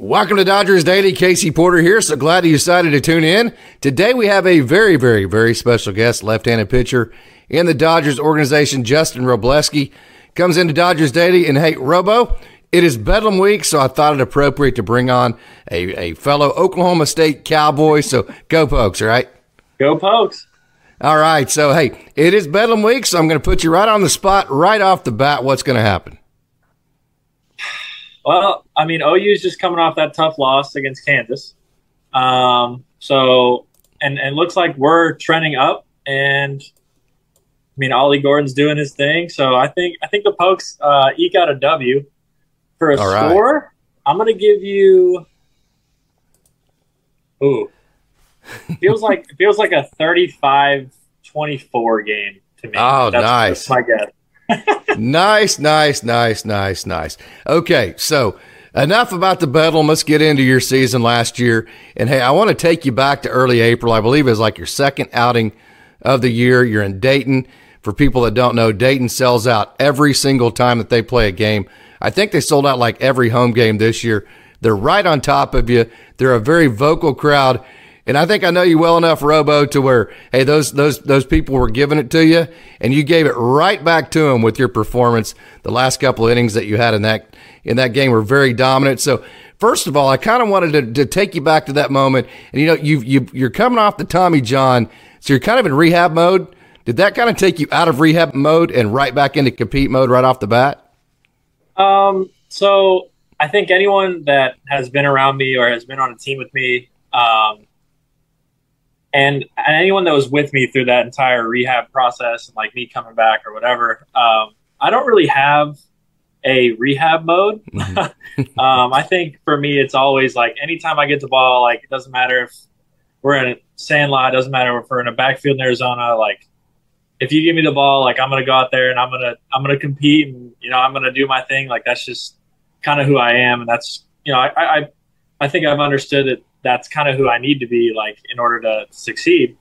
Welcome to Dodgers Daily. Casey Porter here. So glad you decided to tune in. Today we have a very, very, very special guest, left-handed pitcher in the Dodgers organization, Justin Wrobleski. Comes into Dodgers Daily, and hey, Wrobo, it is Bedlam week, so I thought it appropriate to bring on a, a fellow Oklahoma State Cowboy. So go Pokes, all right? Go Pokes. All right. So, hey, it is Bedlam week, so I'm going to put you right on the spot right off the bat. What's going to happen? Well, I mean, OU is just coming off that tough loss against Kansas. Um, so, and, and looks like we're trending up. And I mean, Ollie Gordon's doing his thing. So I think I think the Pokes uh, eke out a W for a All right. score. I'm going to give you. Ooh, feels like feels like a 35-24 game to me. Oh, that's, nice. That's my guess. nice, nice, nice, nice, nice. Okay, so enough about the Bedlam. Let's get into your season last year. And hey, I want to take you back to early April. I believe it was like your second outing of the year. You're in Dayton. For people that don't know, Dayton sells out every single time that they play a game. I think they sold out like every home game this year. They're right on top of you. They're a very vocal crowd. And I think I know you well enough, Wrobo, to where hey, those those those people were giving it to you, and you gave it right back to them with your performance. The last couple of innings that you had in that in that game were very dominant. So, first of all, I kind of wanted to, to take you back to that moment. And you know, you you you're coming off the Tommy John, so you're kind of in rehab mode. Did that kind of take you out of rehab mode and right back into compete mode right off the bat? Um, so I think anyone that has been around me or has been on a team with me, um, and, and anyone that was with me through that entire rehab process and like me coming back or whatever, um, I don't really have a rehab mode. um, I think for me, it's always like anytime I get the ball, like it doesn't matter if we're in a sandlot, it doesn't matter if we're in a backfield in Arizona, like if you give me the ball, like I'm gonna go out there and I'm gonna I'm gonna compete and you know I'm gonna do my thing. Like that's just kind of who I am, and that's you know I I I think I've understood that that's kind of who I need to be like in order to succeed.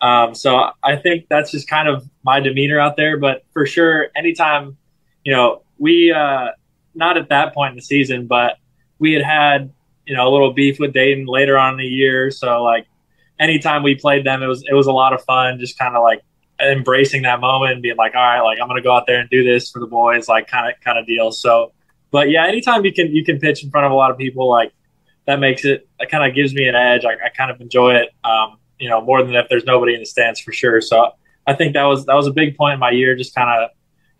Um, so I think that's just kind of my demeanor out there. But for sure, anytime you know we uh, not at that point in the season, but we had had you know a little beef with Dayton later on in the year. So like anytime we played them, it was it was a lot of fun. Just kind of like embracing that moment and being like, all right, like I'm gonna go out there and do this for the boys, like kind of kind of deal. So, but yeah, anytime you can you can pitch in front of a lot of people, like that makes it that kind of gives me an edge. I, I kind of enjoy it, um, you know, more than if there's nobody in the stands for sure. So I think that was that was a big point in my year, just kind of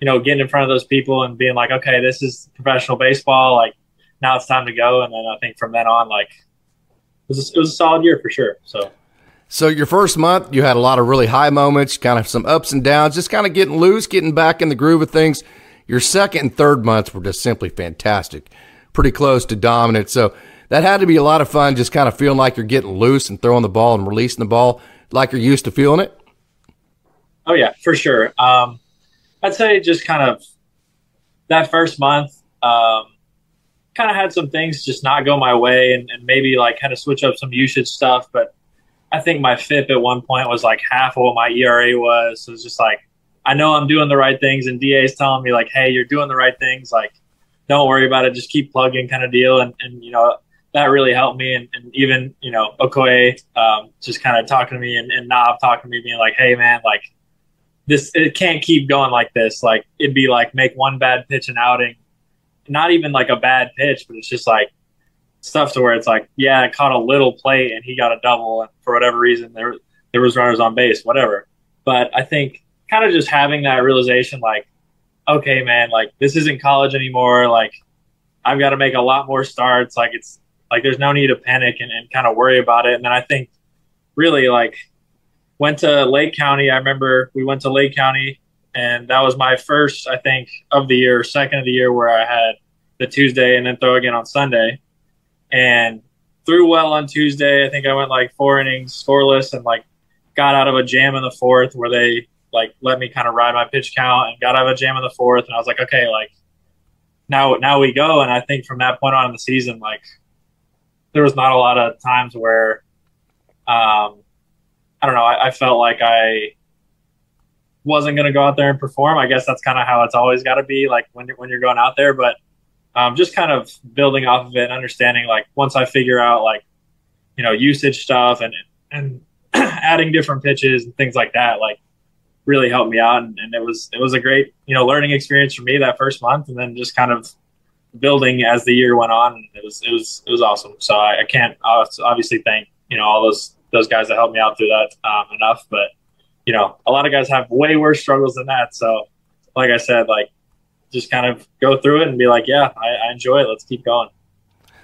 you know getting in front of those people and being like, okay, this is professional baseball. Like now it's time to go. And then I think from then on, like it was it was a solid year for sure. So. So your first month, you had a lot of really high moments, kind of some ups and downs, just kind of getting loose, getting back in the groove of things. Your second and third months were just simply fantastic, pretty close to dominant. So that had to be a lot of fun, just kind of feeling like you're getting loose and throwing the ball and releasing the ball like you're used to feeling it. Oh yeah, for sure. Um, I'd say just kind of that first month, um, kind of had some things just not go my way, and, and maybe like had to switch up some usage stuff, but I think my FIP at one point was like half of what my ERA was. So it's just like I know I'm doing the right things, and DA is telling me like, "Hey, you're doing the right things. Like, don't worry about it. Just keep plugging, kind of deal." And and you know that really helped me. And, and even you know Okoye um, just kind of talking to me, and, and Nav talking to me, being like, "Hey, man, like this it can't keep going like this. Like it'd be like make one bad pitch an outing, not even like a bad pitch, but it's just like." stuff to where it's like, yeah, I caught a little plate and he got a double, and for whatever reason there there was runners on base, whatever. But I think kind of just having that realization, like, okay, man, like this isn't college anymore. Like I've got to make a lot more starts. Like it's like there's no need to panic and, and kind of worry about it. And then I think really like went to Lake County. I remember we went to Lake County and that was my first, I think, of the year, second of the year where I had the Tuesday and then throw again on Sunday and threw well on Tuesday. I think I went like four innings scoreless and like got out of a jam in the fourth where they like let me kind of ride my pitch count and got out of a jam in the fourth. And I was like, okay, like now, now we go. And I think from that point on in the season, like there was not a lot of times where, um, I don't know, I, I felt like I wasn't going to go out there and perform. I guess that's kind of how it's always got to be like when you're, when you're going out there, but um, just kind of building off of it and understanding like once I figure out like you know usage stuff and and adding different pitches and things like that like really helped me out and, and, it was it was a great you know learning experience for me that first month and then just kind of building as the year went on it was it was it was awesome so I, I can't obviously thank you know all those those guys that helped me out through that um, enough but you know a lot of guys have way worse struggles than that so like I said like just kind of go through it and be like, yeah, I, I enjoy it. Let's keep going.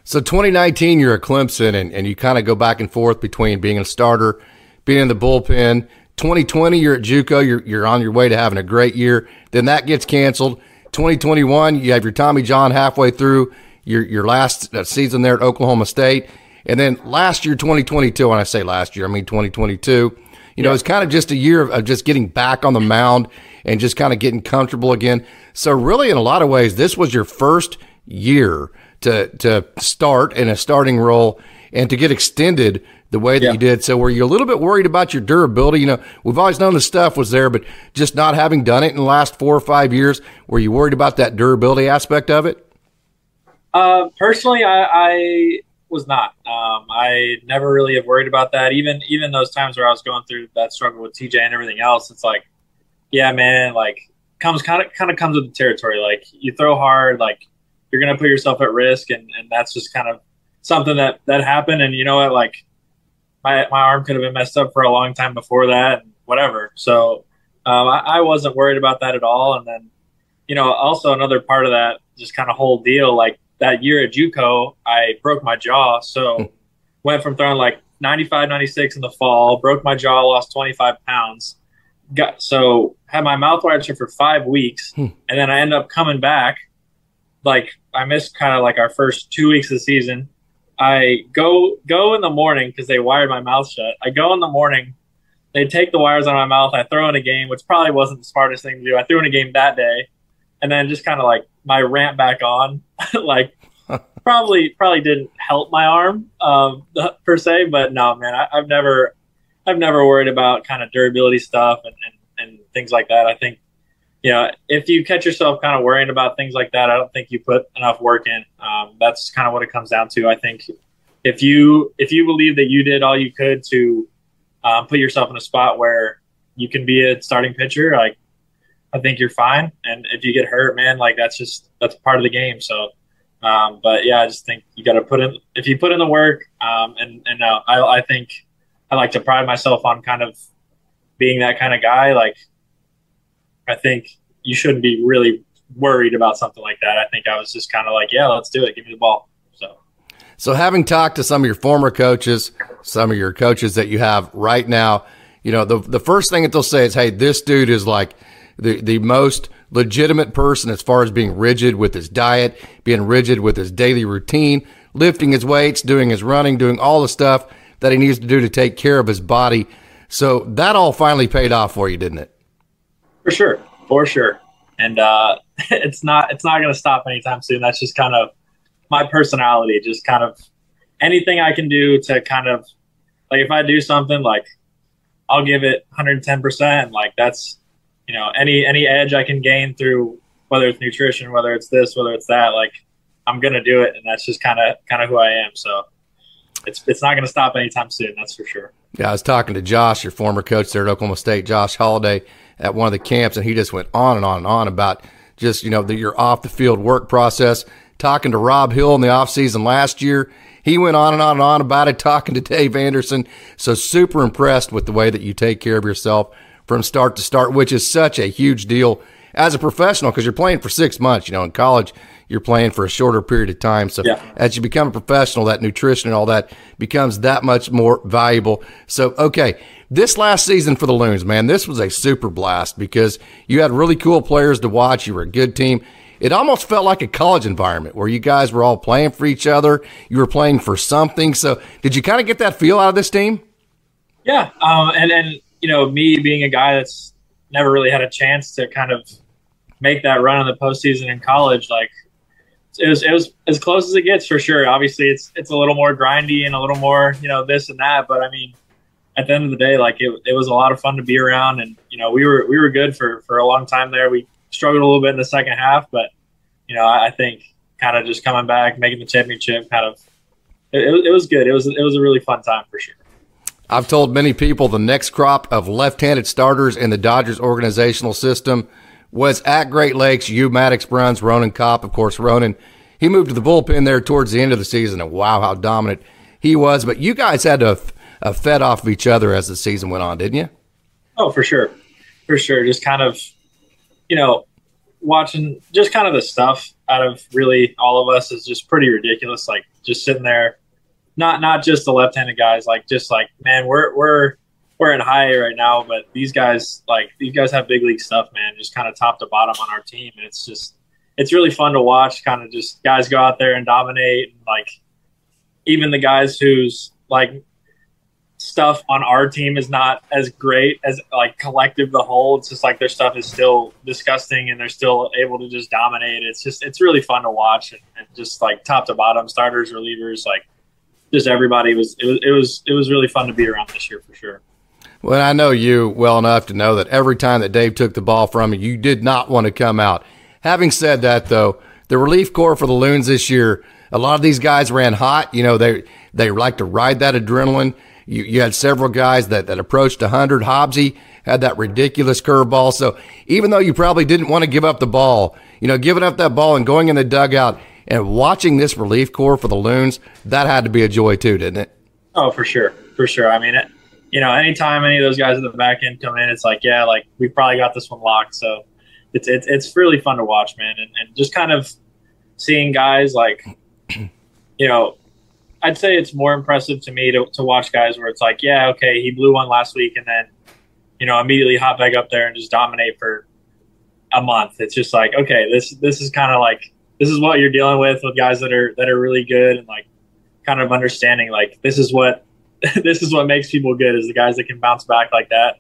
So 2019, you're at Clemson, and, and you kind of go back and forth between being a starter, being in the bullpen. 2020, you're at JUCO. You're you're on your way to having a great year. Then that gets canceled. 2021, you have your Tommy John halfway through your your last uh, season there at Oklahoma State, and then last year, 2022. When I say last year, I mean 2022. You know, it's kind of just a year of, of just getting back on the mound and just kind of getting comfortable again. So really, in a lot of ways, this was your first year to to start in a starting role and to get extended the way that yeah. you did. So were you a little bit worried about your durability? You know, we've always known the stuff was there, but just not having done it in the last four or five years, were you worried about that durability aspect of it? Uh, personally, I, I was not. Um, I never really have worried about that. Even even those times where I was going through that struggle with TJ and everything else, it's like yeah, man, like comes kind of kind of comes with the territory. Like you throw hard, like you're gonna put yourself at risk, and and that's just kind of something that that happened. And you know what, like my my arm could have been messed up for a long time before that, and whatever. So um, I, I wasn't worried about that at all. And then you know, also another part of that just kind of whole deal, like that year at JUCO, I broke my jaw, so hmm. went from throwing like 95, 96 in the fall, broke my jaw, lost 25 pounds got so had my mouth wired shut for five weeks, hmm. and then I ended up coming back. Like I missed kind of like our first two weeks of the season. I go go in the morning because they wired my mouth shut. I go in the morning. They take the wires out of my mouth. I throw in a game, which probably wasn't the smartest thing to do. I threw in a game that day, and then just kind of like my ramp back on, like probably probably didn't help my arm um, per se. But no, man, I, I've never I've never worried about kind of durability stuff and, and, and things like that. I think, you know, if you catch yourself kind of worrying about things like that, I don't think you put enough work in. Um, that's kind of what it comes down to. I think if you if you believe that you did all you could to um, put yourself in a spot where you can be a starting pitcher, like I think you're fine. And if you get hurt, man, like that's just that's part of the game. So, um, but yeah, I just think you got to put in if you put in the work. Um, and and uh, I I think I like to pride myself on kind of being that kind of guy. Like, I think you shouldn't be really worried about something like that. I think I was just kind of like, yeah, let's do it. Give me the ball. So, so having talked to some of your former coaches, some of your coaches that you have right now, you know, the the first thing that they'll say is, "Hey, this dude is like the the most legitimate person as far as being rigid with his diet, being rigid with his daily routine, lifting his weights, doing his running, doing all the stuff." that he needs to do to take care of his body. So that all finally paid off for you, didn't it? For sure, for sure. And uh, it's not it's not going to stop anytime soon. That's just kind of my personality. Just kind of anything I can do to kind of like if I do something like I'll give it 110 percent. Like that's you know any any edge I can gain through whether it's nutrition, whether it's this, whether it's that. Like I'm gonna do it, and that's just kind of kind of who I am. So it's it's not to stop anytime soon. That's for sure. Yeah, I was talking to Josh, your former coach there at Oklahoma State, Josh Holliday, at one of the camps, and he just went on and on and on about just you know the, your off the field work process. Talking to Rob Hill in the offseason last year, he went on and on and on about it. Talking to Dave Anderson, so super impressed with the way that you take care of yourself from start to start, which is such a huge deal as a professional because you're playing for six months. You know, in college, you're playing for a shorter period of time. So yeah. as you become a professional, that nutrition and all that becomes that much more valuable. So, okay. This last season for the Loons, man, this was a super blast because you had really cool players to watch. You were a good team. It almost felt like a college environment where you guys were all playing for each other. You were playing for something. So, did you kind of get that feel out of this team? Yeah, um, and and you know, me being a guy that's never really had a chance to kind of make that run in the postseason in college, like it was it was as close as it gets for sure. Obviously, it's it's a little more grindy and a little more you know this and that, but I mean, at the end of the day, like it, it was a lot of fun to be around, and you know we were we were good for for a long time there. We struggled a little bit in the second half, but you know I, I think kind of just coming back, making the championship. Kind of, it, it was good. It was it was a really fun time for sure. I've told many people the next crop of left-handed starters in the Dodgers organizational system was at Great Lakes. You, Maddox Bruns, Ronan Kopp, of course, Ronan. He moved to the bullpen there towards the end of the season, and wow, how dominant he was. But you guys had to uh, fed off of each other as the season went on, didn't you? Oh, for sure, for sure. Just kind of, you know, watching just kind of the stuff out of really all of us is just pretty ridiculous. Like just sitting there, not not just the left-handed guys, like just like man, we're we're we're in high right now, but these guys like these guys have big league stuff, man. Just kind of top to bottom on our team, and it's just it's really fun to watch. Kind of just guys go out there and dominate, and like even the guys who's like stuff on our team is not as great as like collective the whole. It's just like their stuff is still disgusting and they're still able to just dominate. It's just it's really fun to watch and, and just like top to bottom, starters, relievers, like just everybody was it was it was it was really fun to be around this year for sure. Well, I know you well enough to know that every time that Dave took the ball from you, you did not want to come out. Having said that, though, the relief corps for the Loons this year, a lot of these guys ran hot. You know, they they like to ride that adrenaline. You, you had several guys that, that approached 100. Hobbsy had that ridiculous curveball. So even though you probably didn't want to give up the ball, you know, giving up that ball and going in the dugout and watching this relief corps for the Loons, that had to be a joy too, didn't it? Oh, for sure. For sure. I mean, it, you know, anytime any of those guys at the back end come in, it's like, yeah, like we probably got this one locked. So it's, it's, it's really fun to watch, man. And, and just kind of seeing guys like, you know, I'd say it's more impressive to me to, to watch guys where it's like, yeah, okay, he blew one last week and then, you know, immediately hop back up there and just dominate for a month. It's just like, okay, this this is kind of like this is what you're dealing with with guys that are that are really good and like kind of understanding like this is what this is what makes people good is the guys that can bounce back like that.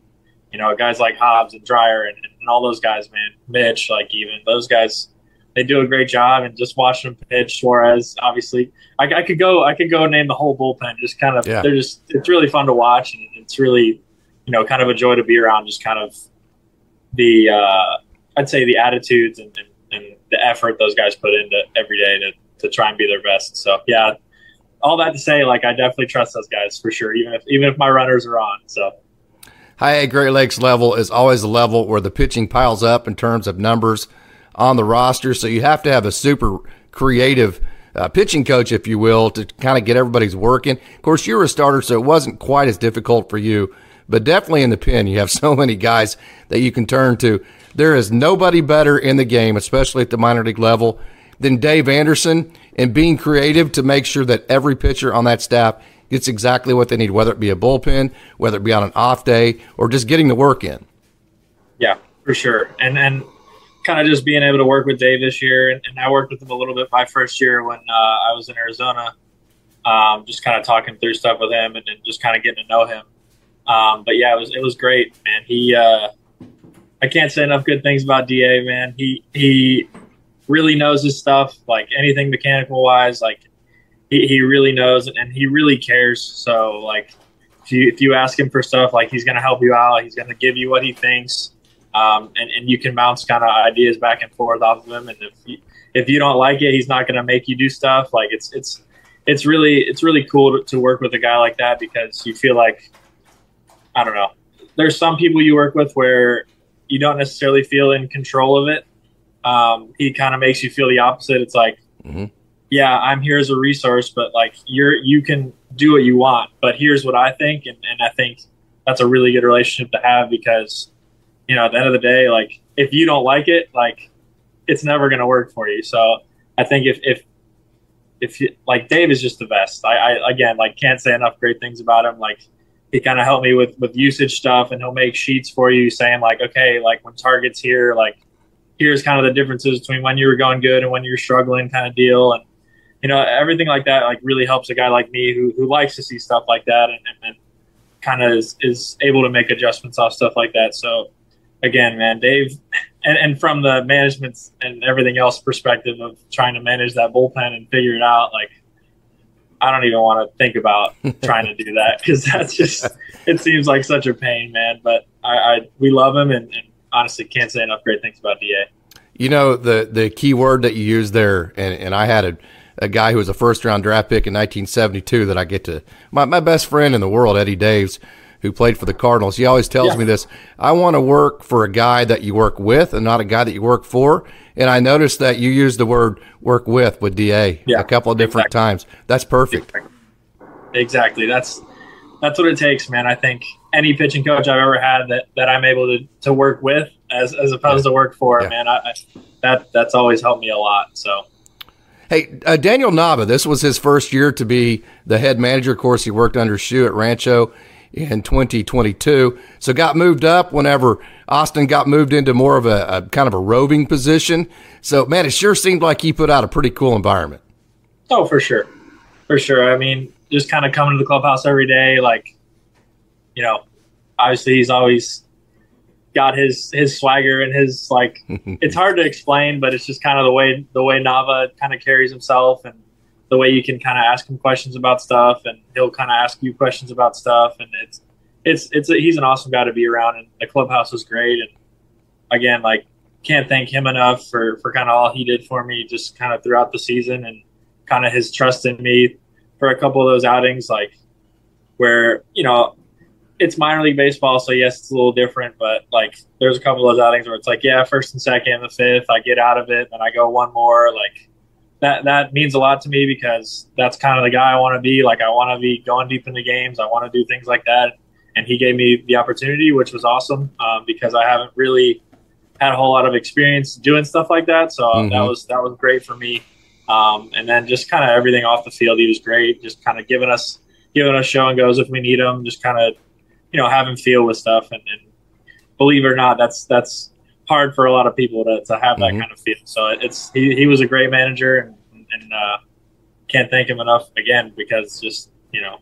You know, guys like Hobbs and Dreyer and, and all those guys, man, Mitch, like even those guys they do a great job. And just watching them pitch, Suarez, obviously, I, I, could go, I could go name the whole bullpen. Just kind of, yeah. they're just, it's really fun to watch, and it's really, you know, kind of a joy to be around. Just kind of the, uh, I'd say the attitudes and, and, and the effort those guys put into every day to to try and be their best. So yeah, all that to say, like I definitely trust those guys for sure, even if even if my runners are on. So. High A Great Lakes level is always a level where the pitching piles up in terms of numbers on the roster. So you have to have a super creative uh, pitching coach, if you will, to kind of get everybody's working. Of course, you were a starter, so it wasn't quite as difficult for you, but definitely in the pen, you have so many guys that you can turn to. There is nobody better in the game, especially at the minor league level, than Dave Anderson in being creative to make sure that every pitcher on that staff gets exactly what they need, whether it be a bullpen, whether it be on an off day, or just getting the work in. Yeah, for sure. And and kind of just being able to work with Dave this year, and, and I worked with him a little bit my first year when uh, I was in Arizona. Um, just kind of talking through stuff with him and, and just kind of getting to know him. Um, but yeah, it was it was great, man. He uh, I can't say enough good things about DA, man. He he really knows his stuff, like anything mechanical wise, like he, he really knows and he really cares. So like if you if you ask him for stuff, like he's gonna help you out. He's gonna give you what he thinks um, and, and you can bounce kind of ideas back and forth off of him. And if you, if you don't like it, he's not going to make you do stuff. Like it's it's it's really it's really cool to, to work with a guy like that because you feel like I don't know. There's some people you work with where you don't necessarily feel in control of it. Um, he kind of makes you feel the opposite. It's like, mm-hmm. yeah, I'm here as a resource, but like you're you can do what you want. But here's what I think, and, and I think that's a really good relationship to have because you know, at the end of the day, like if you don't like it, like it's never going to work for you. So I think if, if, if you, like Dave is just the best. I, I again like can't say enough great things about him. Like he kind of helped me with with usage stuff, and he'll make sheets for you saying like, okay, like when targets here, like here's kind of the differences between when you were going good and when you're struggling, kind of deal. And you know everything like that like really helps a guy like me who who likes to see stuff like that and, and, and kind of is is able to make adjustments off stuff like that. So again, man, Dave, and, and from the management and everything else perspective of trying to manage that bullpen and figure it out, like I don't even want to think about trying to do that because that's just it seems like such a pain, man. But I, I we love him and, and, honestly can't say enough great things about DA. You know the the key word that you used there, and, and I had a, a guy who was a first round draft pick in 1972 that I get to my my best friend in the world, Eddie Daves, who played for the Cardinals. He always tells yeah. me this: I want to work for a guy that you work with, and not a guy that you work for. And I noticed that you used the word "work with" with DA yeah, a couple of different exactly. times. That's perfect. Exactly. That's that's what it takes, man. I think any pitching coach I've ever had that, that I'm able to, to work with as, as opposed yeah. to work for, yeah. man, I, I, that that's always helped me a lot. So. Hey, uh, Daniel Nava, this was his first year to be the head manager. Of course, he worked under Shue at Rancho in 2022. So got moved up whenever Austin got moved into more of a, a, kind of a roving position. So man, it sure seemed like he put out a pretty cool environment. Oh, for sure, for sure. I mean, just kind of coming to the clubhouse every day, like you know, obviously he's always got his his swagger and his like. it's hard to explain, but it's just kind of the way the way Nava kind of carries himself and the way you can kind of ask him questions about stuff, and he'll kind of ask you questions about stuff, and it's it's it's a, he's an awesome guy to be around, and the clubhouse was great, and again, like can't thank him enough for for kind of all he did for me, just kind of throughout the season, and kind of his trust in me for a couple of those outings, like where you know it's minor league baseball, so yes, it's a little different. But like, there's a couple of those outings where it's like, yeah, first and second, the fifth, I get out of it, then I go one more. Like, that that means a lot to me because that's kind of the guy I want to be. Like I want to be going deep into games. I want to do things like that. And he gave me the opportunity, which was awesome um, because I haven't really had a whole lot of experience doing stuff like that. So mm-hmm. that was that was great for me. Um, and then just kind of everything off the field, he was great. Just kind of giving us giving us show and goes if we need him. Just kind of you know him feel with stuff. And, and believe it or not, that's that's hard for a lot of people to, to have that mm-hmm. kind of feel. So it's he, he was a great manager and, and uh, can't thank him enough again because just you know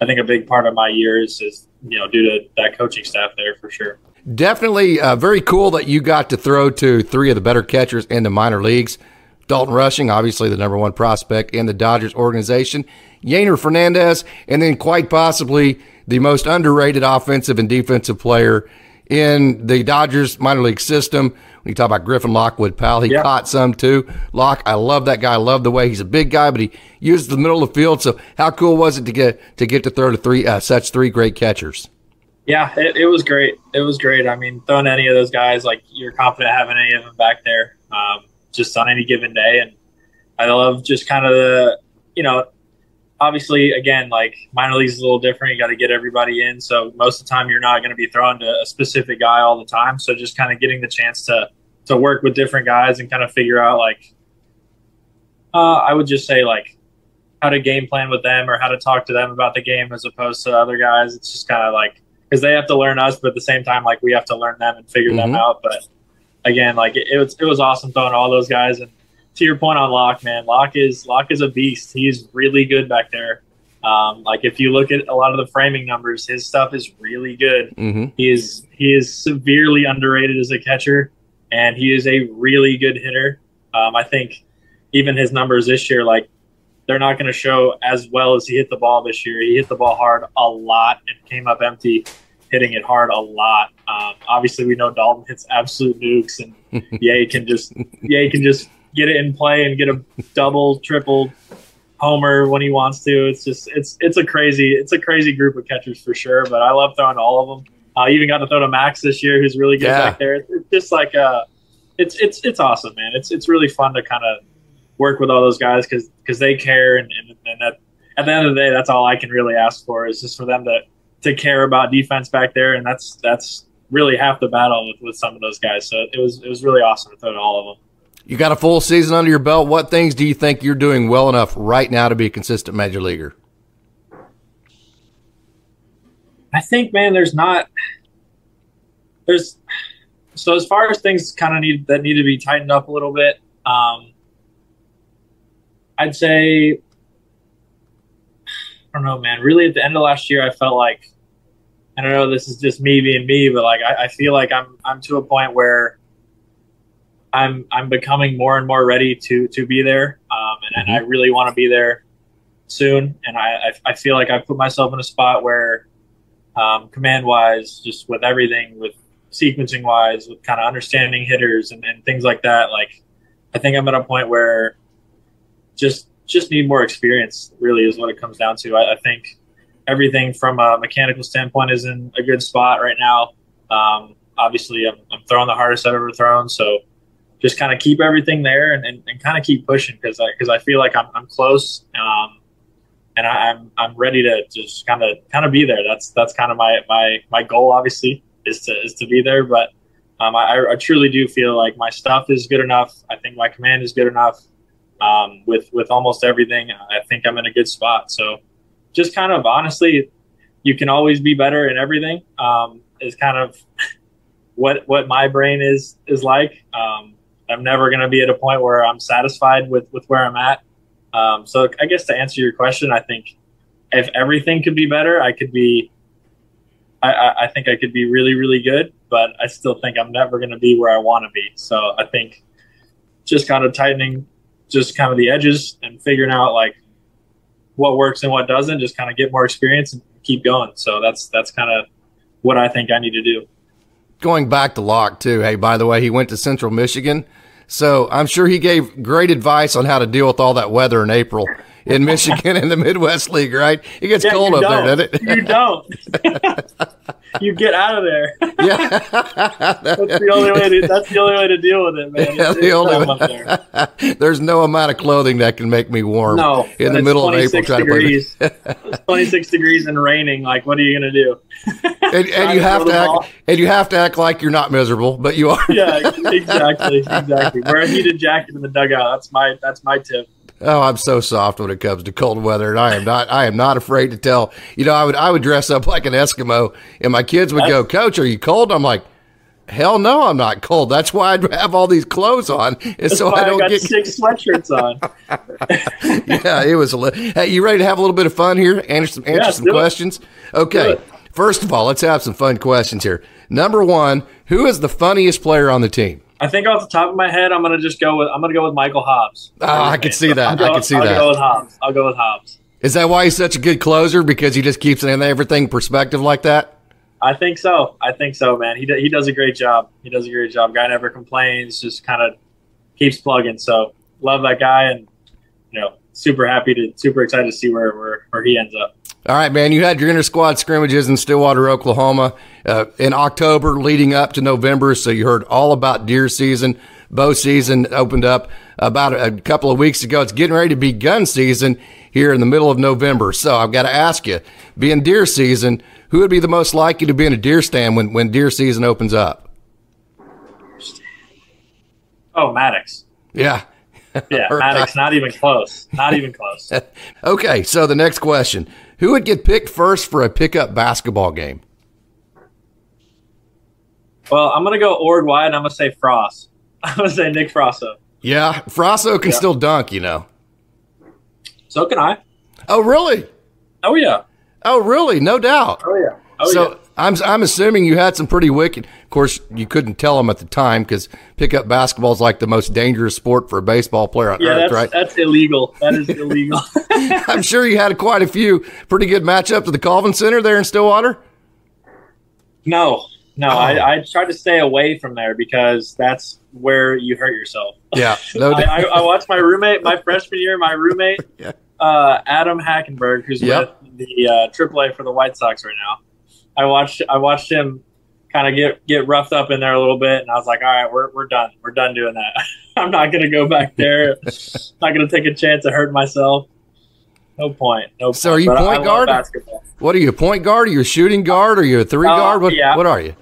I think a big part of my years is you know due to that coaching staff there for sure. Definitely uh, very cool that you got to throw to three of the better catchers in the minor leagues. Dalton Rushing, obviously the number one prospect in the Dodgers organization, Yeiner Fernandez, and then quite possibly the most underrated offensive and defensive player in the Dodgers minor league system. When you talk about Griffin Lockwood-Powell, he yeah. caught some too. Lock, I love that guy. I love the way he's a big guy, but he uses the middle of the field. So how cool was it to get to get to throw to three uh, such three great catchers? Yeah, it, it, was great. It was great. I mean, throwing any of those guys, like you're confident having any of them back there, um, just on any given day. And I love just kind of the, you know, obviously, again, like minor leagues is a little different. You got to get everybody in. So most of the time, you're not going to be throwing to a specific guy all the time. So just kind of getting the chance to to work with different guys and kind of figure out like, uh, I would just say like how to game plan with them or how to talk to them about the game as opposed to other guys. It's just kind of like because they have to learn us, but at the same time, like we have to learn them and figure mm-hmm. them out. But again, like it, it was it was awesome throwing all those guys and to your point on Locke, man, Locke is Locke is a beast. He's really good back there. Um, like if you look at a lot of the framing numbers, his stuff is really good. Mm-hmm. He is he is severely underrated as a catcher, and he is a really good hitter. Um, I think even his numbers this year, like they're not going to show as well as he hit the ball this year. He hit the ball hard a lot and came up empty, hitting it hard a lot. Um, obviously, we know Dalton hits absolute nukes, and yeah, he can just yeah he can just get it in play and get a double, triple homer when he wants to. It's just it's it's a crazy it's a crazy group of catchers for sure. But I love throwing all of them. I uh, even got to throw to Max this year, who's really good yeah. back there. It's just like uh, it's it's it's awesome, man. It's it's really fun to kind of work with all those guys because because they care and, and and that at the end of the day, that's all I can really ask for is just for them to to care about defense back there, and that's that's really half the battle with, with some of those guys. So it was it was really awesome to throw to all of them. You got a full season under your belt. What things do you think you're doing well enough right now to be a consistent major leaguer? I think, man, there's not there's so as far as things kind of need that need to be tightened up a little bit. Um, I'd say I don't know, man. Really, at the end of last year, I felt like I don't know. This is just me being me, but like I, I feel like I'm I'm to a point where I'm I'm becoming more and more ready to to be there, um, and, mm-hmm. and, I really want to be there soon. And I, I, I feel like I've put myself in a spot where, um, command wise, just with everything with sequencing wise, with kind of understanding hitters and, and things like that. Like, I think I'm at a point where just just need more experience. Really, is what it comes down to. I, I think everything from a mechanical standpoint is in a good spot right now. Um, obviously, I'm, I'm, throwing the hardest I've ever thrown, so just kind of keep everything there and, and, and kind of keep pushing because I because I feel like I'm, I'm close. Um, and I, am I'm, I'm ready to just kind of kind of be there. That's that's kind of my my my goal. Obviously, is to is to be there. But um, I, I truly do feel like my stuff is good enough. I think my command is good enough. Um, with with almost everything, I think I'm in a good spot. So, just kind of honestly, you can always be better in everything. Um, is kind of what what my brain is is like. Um, I'm never going to be at a point where I'm satisfied with with where I'm at. Um, so I guess to answer your question, I think if everything could be better, I could be. I, I think I could be really, really good, but I still think I'm never going to be where I want to be. So I think just kind of tightening, just kind of the edges and figuring out like what works and what doesn't. Just kind of get more experience and keep going. So that's that's kind of what I think I need to do. Going back to Locke too. Hey, by the way, he went to Central Michigan so I'm sure he gave great advice on how to deal with all that weather in April in Michigan in the Midwest League, right? It gets yeah, cold up there, doesn't it? You don't. you get out of there. Yeah, that's the only way. To, that's the only way to deal with it, man. Yeah, the only way. There's no amount of clothing that can make me warm. No, in the middle of April, degrees, to play. 26 degrees and raining. Like, what are you gonna do? and, and you have to act, ball. and you have to act like you're not miserable, but you are. yeah, exactly, exactly. Wear a heated jacket in the dugout. That's my that's my tip. Oh, I'm so soft when it comes to cold weather, and I am not. I am not afraid to tell. You know, I would I would dress up like an Eskimo, and my kids would go, "Coach, are you cold?" I'm like, "Hell no, I'm not cold. That's why I'd have all these clothes on, and so I don't I get six sweatshirts on." yeah, it was. A li- hey, you ready to have a little bit of fun here? Answer some answer yeah, some questions. It. Okay. First of all, let's have some fun questions here. Number one, who is the funniest player on the team? I think off the top of my head, I'm gonna just go with I'm gonna go with Michael Hobbs. Oh, I can see that. Go, I can see I'll that. I'll go with Hobbs. I'll go with Hobbs. Is that why he's such a good closer? Because he just keeps everything perspective like that. I think so. I think so, man. He he does a great job. He does a great job. Guy never complains. Just kind of keeps plugging. So love that guy, and you know, super happy to super excited to see where where, where he ends up. All right, man. You had your inter squad scrimmages in Stillwater, Oklahoma, uh, in October, leading up to November. So you heard all about deer season. Bow season opened up about a couple of weeks ago. It's getting ready to be gun season here in the middle of November. So I've got to ask you, being deer season, who would be the most likely to be in a deer stand when, when deer season opens up? Oh, Maddox. Yeah. Yeah, Maddox, not even close. Not even close. okay, so the next question Who would get picked first for a pickup basketball game? Well, I'm going to go Ord wide. I'm going to say Frost. I'm going to say Nick Frasso. Yeah, Frasso can yeah. still dunk, you know. So can I. Oh, really? Oh, yeah. Oh, really? No doubt. Oh, yeah. Oh, so yeah. I'm I'm assuming you had some pretty wicked. Of course, you couldn't tell them at the time because pickup basketball is like the most dangerous sport for a baseball player on yeah, earth, that's, right? That's illegal. That is illegal. I'm sure you had quite a few pretty good matchups at the Colvin Center there in Stillwater. No, no, oh. I, I tried to stay away from there because that's where you hurt yourself. Yeah, no I, I, I, watched my roommate, my freshman year, my roommate, yeah. uh, Adam Hackenberg, who's yep. with the uh, AAA for the White Sox right now. I watched I watched him kind of get get roughed up in there a little bit, and I was like, all right, we're we're done. We're done doing that. I'm not gonna go back there. not gonna take a chance of hurting myself. No point. No. Point. So point. are you but point guard? What are you? Point guard? Are you a shooting guard? Are you a three uh, guard? What, yeah. what are you?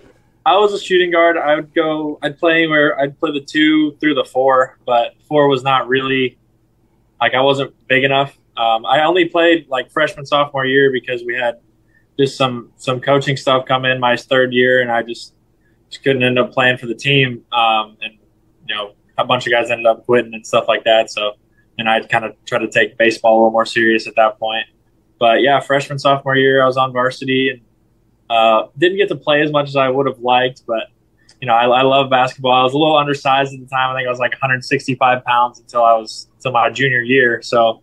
I was a shooting guard. I would go. I'd play anywhere. I'd play the two through the four, but four was not really like I wasn't big enough. Um, I only played like freshman sophomore year because we had just some some coaching stuff come in my third year, and I just just couldn't end up playing for the team. Um, and you know, a bunch of guys ended up quitting and stuff like that. So, and I kind of tried to take baseball a little more serious at that point. But yeah, freshman sophomore year, I was on varsity and uh, didn't get to play as much as I would have liked, but you know, I, I love basketball. I was a little undersized at the time. I think I was like 165 pounds until I was until my junior year. So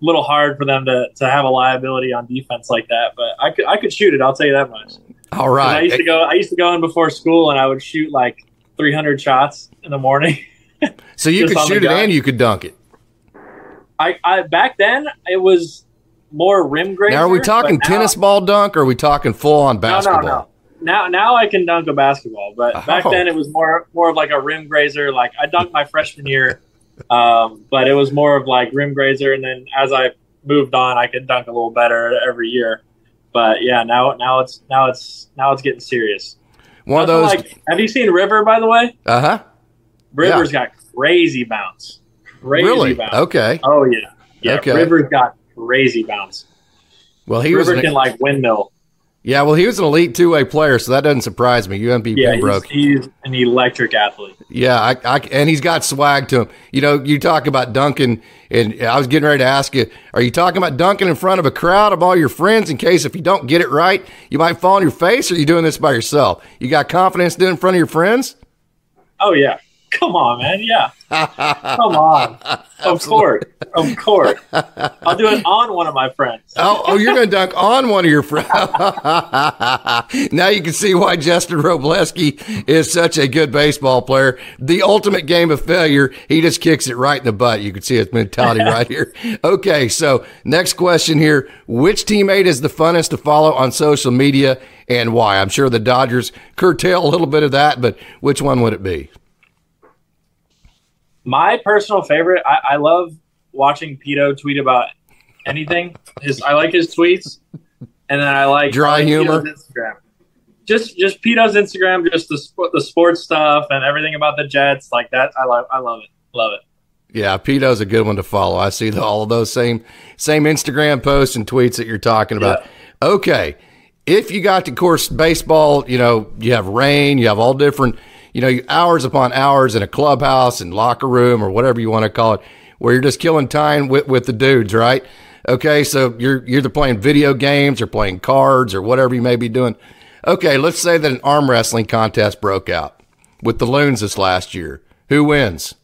little hard for them to, to have a liability on defense like that, but I could I could shoot it. I'll tell you that much. All right. I used to go. I used to go in before school, and I would shoot like 300 shots in the morning. so you could shoot it and you could dunk it. I, I back then it was more rim grazer. Now are we talking now, tennis ball dunk or are we talking full on basketball? No, no, no. Now now I can dunk a basketball, but oh. back then it was more more of like a rim grazer. Like I dunked my freshman year, um, but it was more of like rim grazer, and then as I moved on, I could dunk a little better every year. But yeah, now now it's now it's now it's getting serious. One of those. Like, have you seen River by the way? Uh huh. River's yeah. got crazy bounce. Crazy really? bounce. Okay. Oh yeah. Yeah. Okay. River's got crazy bounce. Well, he River was can like windmill. Yeah, well, he was an elite two way player, so that doesn't surprise me. UMP yeah, Pembroke. He's, he's, an electric athlete. Yeah, I, I, and he's got swag to him. You know, you talk about dunking, and I was getting ready to ask you: Are you talking about dunking in front of a crowd of all your friends in case if you don't get it right, you might fall on your face? Or are you doing this by yourself? You got confidence doing it in front of your friends? Oh yeah, Come on, man. Yeah. Come on. Of course. Of course. I'll do it on one of my friends. oh, oh, you're going to dunk on one of your friends. now you can see why Justin Wrobleski is such a good baseball player. The ultimate game of failure. He just kicks it right in the butt. You can see his mentality right here. Okay. So next question here. Which teammate is the funnest to follow on social media and why? I'm sure the Dodgers curtail a little bit of that, but which one would it be? My personal favorite, I, I love watching Pito tweet about anything. His I like his tweets, and then I like dry like humor. Instagram. Just just Pito's Instagram, just the the sports stuff and everything about the Jets, like that. I love I love it, love it. Yeah, Pito's a good one to follow. I see the, all of those same same Instagram posts and tweets that you're talking about. Yeah. Okay, if you got to course baseball, you know you have rain, you have all different you know, hours upon hours in a clubhouse and locker room or whatever you want to call it, where you're just killing time with, with the dudes, right? Okay, so you're you're either playing video games or playing cards or whatever you may be doing. Okay, let's say that an arm wrestling contest broke out with the loons this last year. Who wins?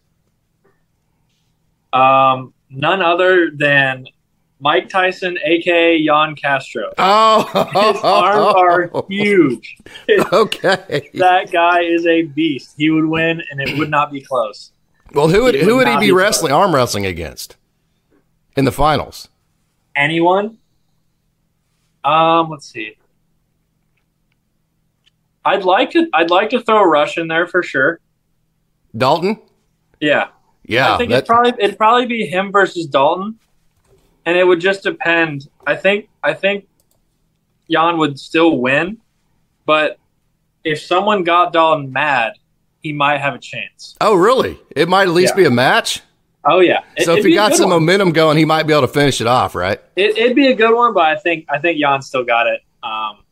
Um, none other than Mike Tyson, aka Yon Castro. Oh, his arms are huge. okay, that guy is a beast. He would win, and it would not be close. Well, who would, would who would he be, be wrestling close. arm wrestling against in the finals? Anyone? Um, let's see. I'd like to. I'd like to throw Rush in there for sure. Dalton. Yeah. Yeah. I think it'd probably it'd probably be him versus Dalton and it would just depend. I think I think Yon would still win, but if someone got Dalton mad, he might have a chance. Oh, really? It might at least yeah. be a match. Oh yeah. So if he got some one. momentum going, he might be able to finish it off, right? It, would be a good one, but I think I think Yon still got it. Um,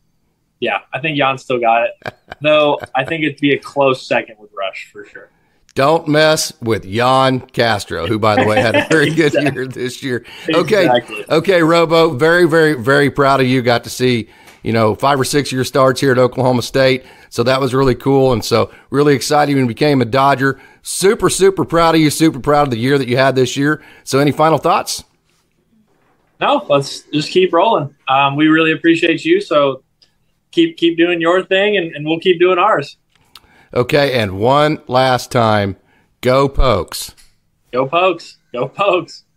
yeah, I think Yon still got it. Though I think it'd be a close second with Rush for sure. Don't mess with Yon Castro, who, by the way, had a very good year this year. Okay, exactly. okay, Wrobo, very, very, very proud of you. Got to see, you know, five or six year starts here at Oklahoma State, so that was really cool, and so really excited when you became a Dodger. Super, super proud of you. Super proud of the year that you had this year. So, any final thoughts? No, let's just keep rolling. Um, we really appreciate you. So keep keep doing your thing, and, and we'll keep doing ours. Okay, and one last time, go Pokes. Go Pokes. Go Pokes.